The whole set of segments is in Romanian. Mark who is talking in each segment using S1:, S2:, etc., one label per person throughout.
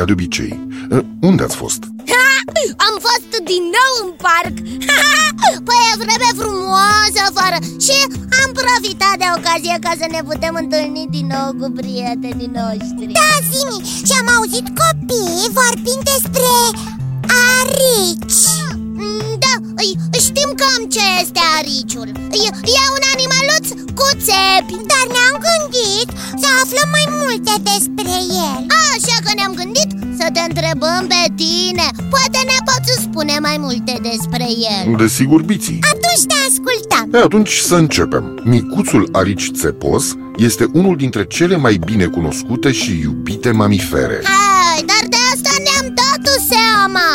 S1: aiții pe recepție, ca de obicei. Uh, Unde ați fost?
S2: Am fost din nou în parc. Păi e vreme frumoasă afară. Și am profitat de ocazie ca să ne putem întâlni din nou cu prietenii noștri.
S3: Da, Zimi, și am auzit copii vorbind despre arici.
S2: Mm, Da, știm cam ce este ariciul. E, e un animaluț cu țepi.
S3: Dar ne-am gândit să aflăm mai multe despre el.
S2: Așa că ne-am gândit să te întrebăm pe tine. Poate ne poți spune mai multe despre el.
S1: Desigur, biții.
S3: Atunci te ascultăm.
S1: E, Atunci să începem. Micuțul arici țepos este unul dintre cele mai bine cunoscute și iubite mamifere.
S2: Hai, dar de asta ne-am dat seama.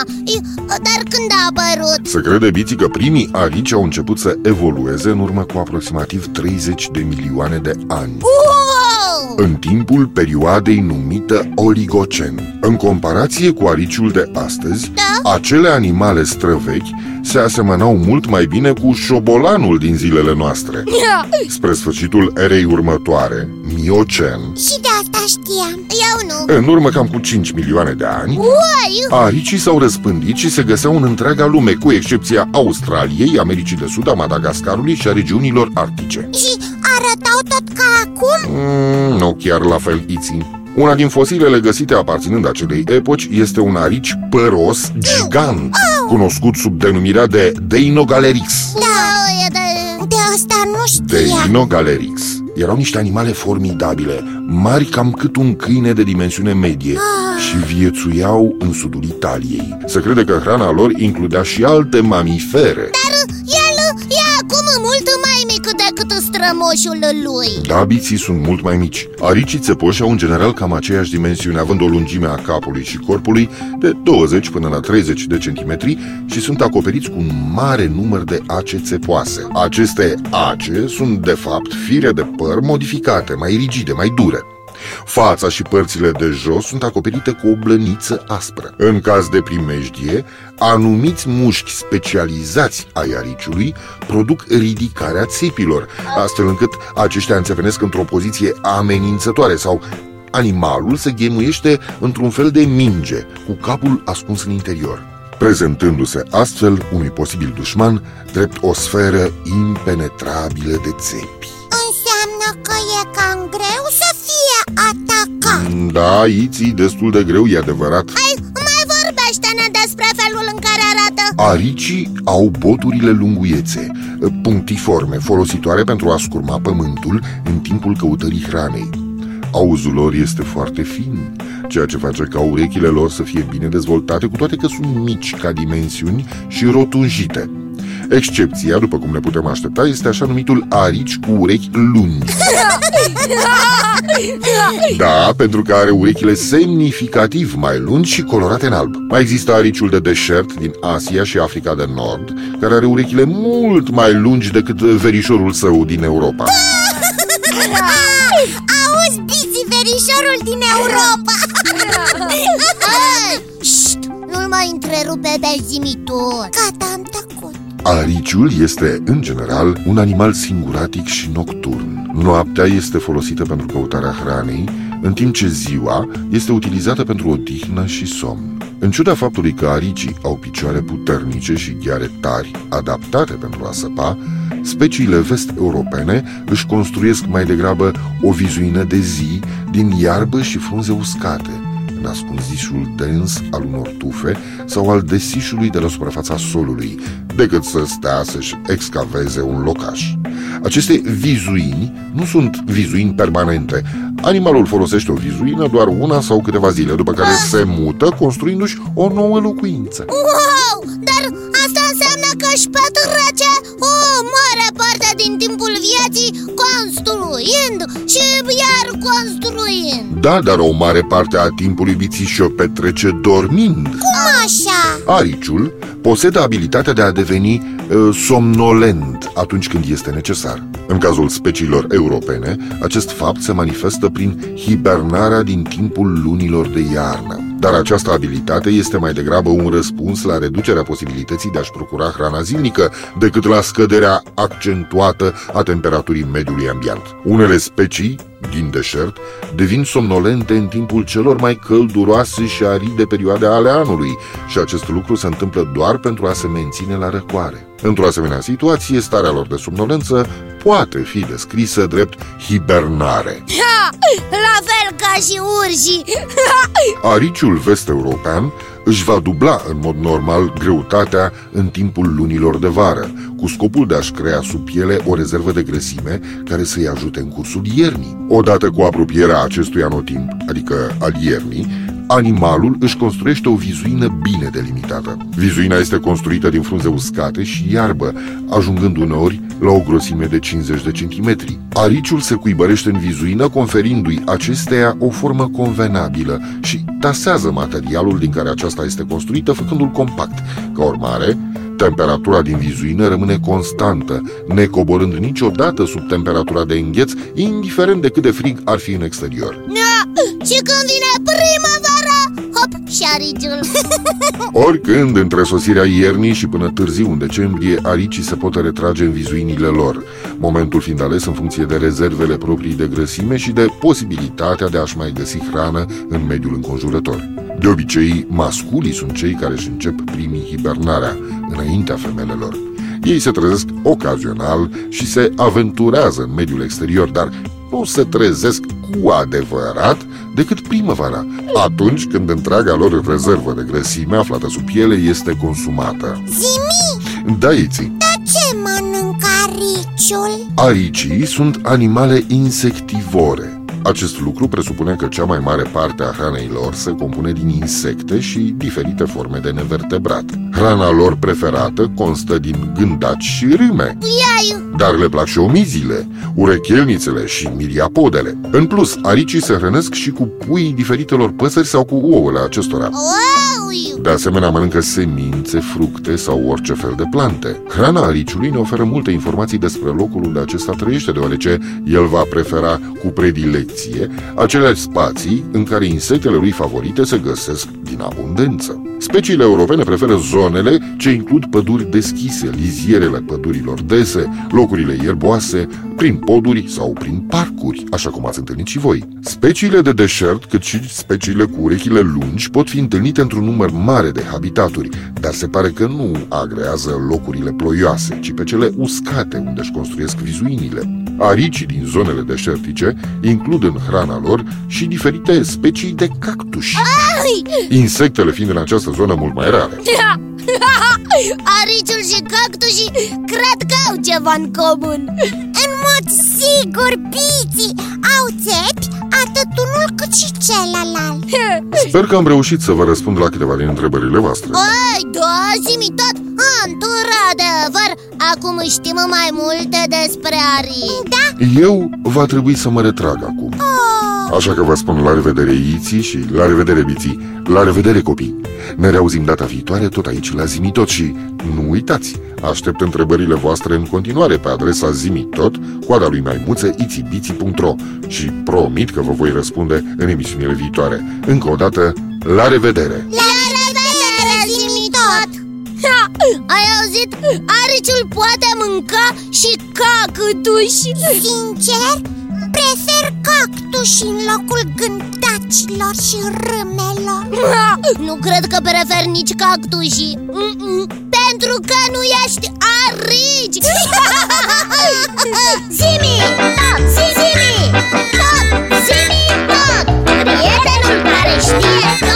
S2: Dar când a apărut?
S1: Se crede, biții, că primii arici au început să evolueze în urmă cu aproximativ 30 de milioane de ani.
S2: Wow!
S1: În timpul perioadei numită Oligocen. În comparație cu ariciul de astăzi
S2: da?
S1: Acele animale străvechi se asemănau mult mai bine cu șobolanul din zilele noastre. Spre sfârșitul erei următoare, Miocen.
S3: Și de asta știam.
S2: Eu nu.
S1: În urmă cam cu 5 milioane de ani
S2: Uai!
S1: Aricii s-au răspândit și se găseau în întreaga lume Cu excepția Australiei, Americii de Sud, a Madagascarului și a regiunilor arctice.
S3: Și arătau tot ca acum?
S1: Mm, nu chiar la fel, Iții una din fosilele găsite aparținând acelei epoci este un arici păros gigant, cunoscut sub denumirea de Deinogalerix.
S3: Da, de, de asta nu știam.
S1: Deinogalerix. Erau niște animale formidabile, mari cam cât un câine de dimensiune medie
S3: Ah.
S1: și viețuiau în sudul Italiei. Se crede că hrana lor includea și alte mamifere.
S2: Dar el e acum mult mai mic decât strămoșul lui
S1: Da, biții sunt mult mai mici. Aricii țepoși au în general cam aceeași dimensiune, având o lungime a capului și corpului de 20 până la 30 de centimetri și sunt acoperiți cu un mare număr de ace țepoase. Aceste ace sunt, de fapt, fire de păr modificate, mai rigide, mai dure. Fața și părțile de jos sunt acoperite cu o blăniță aspră. În caz de primejdie, anumiți mușchi specializați ai ariciului produc ridicarea țepilor, astfel încât aceștia înțepenesc într-o poziție amenințătoare sau animalul se ghemuiește într-un fel de minge, cu capul ascuns în interior prezentându-se astfel unui posibil dușman drept o sferă impenetrabilă de țepi.
S3: Înseamnă că e cam greu să fie atacat
S1: Da, Iții, destul de greu, e adevărat
S2: Hai, mai vorbește-ne despre felul în care arată
S1: Aricii au boturile lunguiețe, punctiforme, folositoare pentru a scurma pământul în timpul căutării hranei Auzul lor este foarte fin, ceea ce face ca urechile lor să fie bine dezvoltate, cu toate că sunt mici ca dimensiuni și rotunjite. Excepția, după cum ne putem aștepta, este așa numitul arici cu urechi lungi. Da, pentru că are urechile semnificativ mai lungi și colorate în alb. Mai există ariciul de deșert din Asia și Africa de Nord, care are urechile mult mai lungi decât verișorul său din Europa.
S3: Auzi, Bizi, verișorul din Europa
S2: Șt, nu-l mai întrerupe pe zimitor
S3: Gata, am tăcut
S1: Ariciul este, în general, un animal singuratic și nocturn. Noaptea este folosită pentru căutarea hranei, în timp ce ziua este utilizată pentru odihnă și somn. În ciuda faptului că aricii au picioare puternice și gheare tari, adaptate pentru a săpa, speciile vest-europene își construiesc mai degrabă o vizuină de zi din iarbă și frunze uscate, în ascunzișul dens al unor tufe sau al desișului de la suprafața solului, decât să stea să-și excaveze un locaș. Aceste vizuini nu sunt vizuini permanente. Animalul folosește o vizuină doar una sau câteva zile, după care se mută, construindu-și o nouă locuință.
S2: Wow, dar asta înseamnă că își petrece o mare parte din timpul vieții construind și iar construind
S1: Da, dar o mare parte a timpului biții și-o petrece dormind.
S3: Cum așa?
S1: Ariciul posedă abilitatea de a deveni uh, somnolent atunci când este necesar. În cazul speciilor europene, acest fapt se manifestă prin hibernarea din timpul lunilor de iarnă. Dar această abilitate este mai degrabă un răspuns la reducerea posibilității de a-și procura hrana zilnică decât la scăderea accentuată a temperaturii mediului ambient. Unele specii din deșert devin somnolente în timpul celor mai călduroase și aride perioade ale anului și acest lucru se întâmplă doar pentru a se menține la răcoare. Într-o asemenea situație, starea lor de somnolență poate fi descrisă drept hibernare.
S2: Ha! La fel ca și urșii
S1: Ariciul vest-european își va dubla în mod normal greutatea în timpul lunilor de vară, cu scopul de a-și crea sub piele o rezervă de grăsime care să-i ajute în cursul iernii. Odată cu apropierea acestui anotimp, adică al iernii, animalul își construiește o vizuină bine delimitată. Vizuina este construită din frunze uscate și iarbă, ajungând uneori la o grosime de 50 de centimetri. Ariciul se cuibărește în vizuină, conferindu-i acesteia o formă convenabilă și tasează materialul din care aceasta este construită, făcându-l compact. Ca urmare, Temperatura din vizuină rămâne constantă, necoborând niciodată sub temperatura de îngheț, indiferent de cât de frig ar fi în exterior.
S2: Da, Și când vine primăvara, hop, și ariciul
S1: Oricând, între sosirea iernii și până târziu în decembrie, aricii se pot retrage în vizuinile lor, momentul fiind ales în funcție de rezervele proprii de grăsime și de posibilitatea de a-și mai găsi hrană în mediul înconjurător. De obicei, masculii sunt cei care își încep primii hibernarea, înaintea femelelor. Ei se trezesc ocazional și se aventurează în mediul exterior, dar nu se trezesc cu adevărat decât primăvara, atunci când întreaga lor rezervă de grăsime aflată sub piele este consumată.
S3: Zimi,
S1: Da, Iții,
S3: dar ce mănâncă ariciul?
S1: aricii sunt animale insectivore. Acest lucru presupune că cea mai mare parte a hranei lor se compune din insecte și diferite forme de nevertebrat. Hrana lor preferată constă din gândaci și râme,
S2: Iaiu,
S1: dar le plac și omizile, urechelnițele și miriapodele. În plus, aricii se hrănesc și cu puii diferitelor păsări sau cu ouăle acestora.
S2: wow,
S1: De asemenea, mănâncă semințe, fructe sau orice fel de plante. Hrana ariciului ne oferă multe informații despre locul unde acesta trăiește, deoarece el va prefera cu predilecție aceleași spații în care insectele lui favorite se găsesc din abundență. Speciile europene preferă zonele ce includ păduri deschise, lizierele pădurilor dese, locurile ierboase, prin poduri sau prin parcuri, așa cum ați întâlnit și voi. Speciile de deșert, cât și speciile cu urechile lungi, pot fi întâlnite într-un număr mare de habitaturi, dar se pare că nu agrează locurile ploioase, ci pe cele uscate unde își construiesc vizuinile. Aricii din zonele deșertice includ în hrana lor și diferite specii de cactuși, insectele fiind în această zonă mult mai rare.
S2: Ariciul și cactușii cred că au ceva în comun
S3: În mod sigur, Piții,
S1: Sper că am reușit să vă răspund la câteva din întrebările voastre.
S2: Ai, da, zi-mi tot Într-adevăr, acum știm mai multe despre arici
S3: Da,
S1: Eu va trebui să mă retrag acum. Așa că vă spun la revedere Iții și la revedere Biții, la revedere copii. Ne reauzim data viitoare tot aici la Zimitot și nu uitați, aștept întrebările voastre în continuare pe adresa zimitot, coada lui maimuță itibiții.ro și promit că vă voi răspunde în emisiunile viitoare. Încă o dată, la revedere!
S2: La revedere, zi-mi tot ha, Ai auzit? Ariciul poate mânca și cactuși
S3: sincer, prefer cactuși în locul gândacilor și râmelor.
S2: Nu cred că prefer nici cactușii Mm-mm. Pentru că nu ești arici. Zimi, tot, zimi, zimi, tot. Prietenul care știe tot.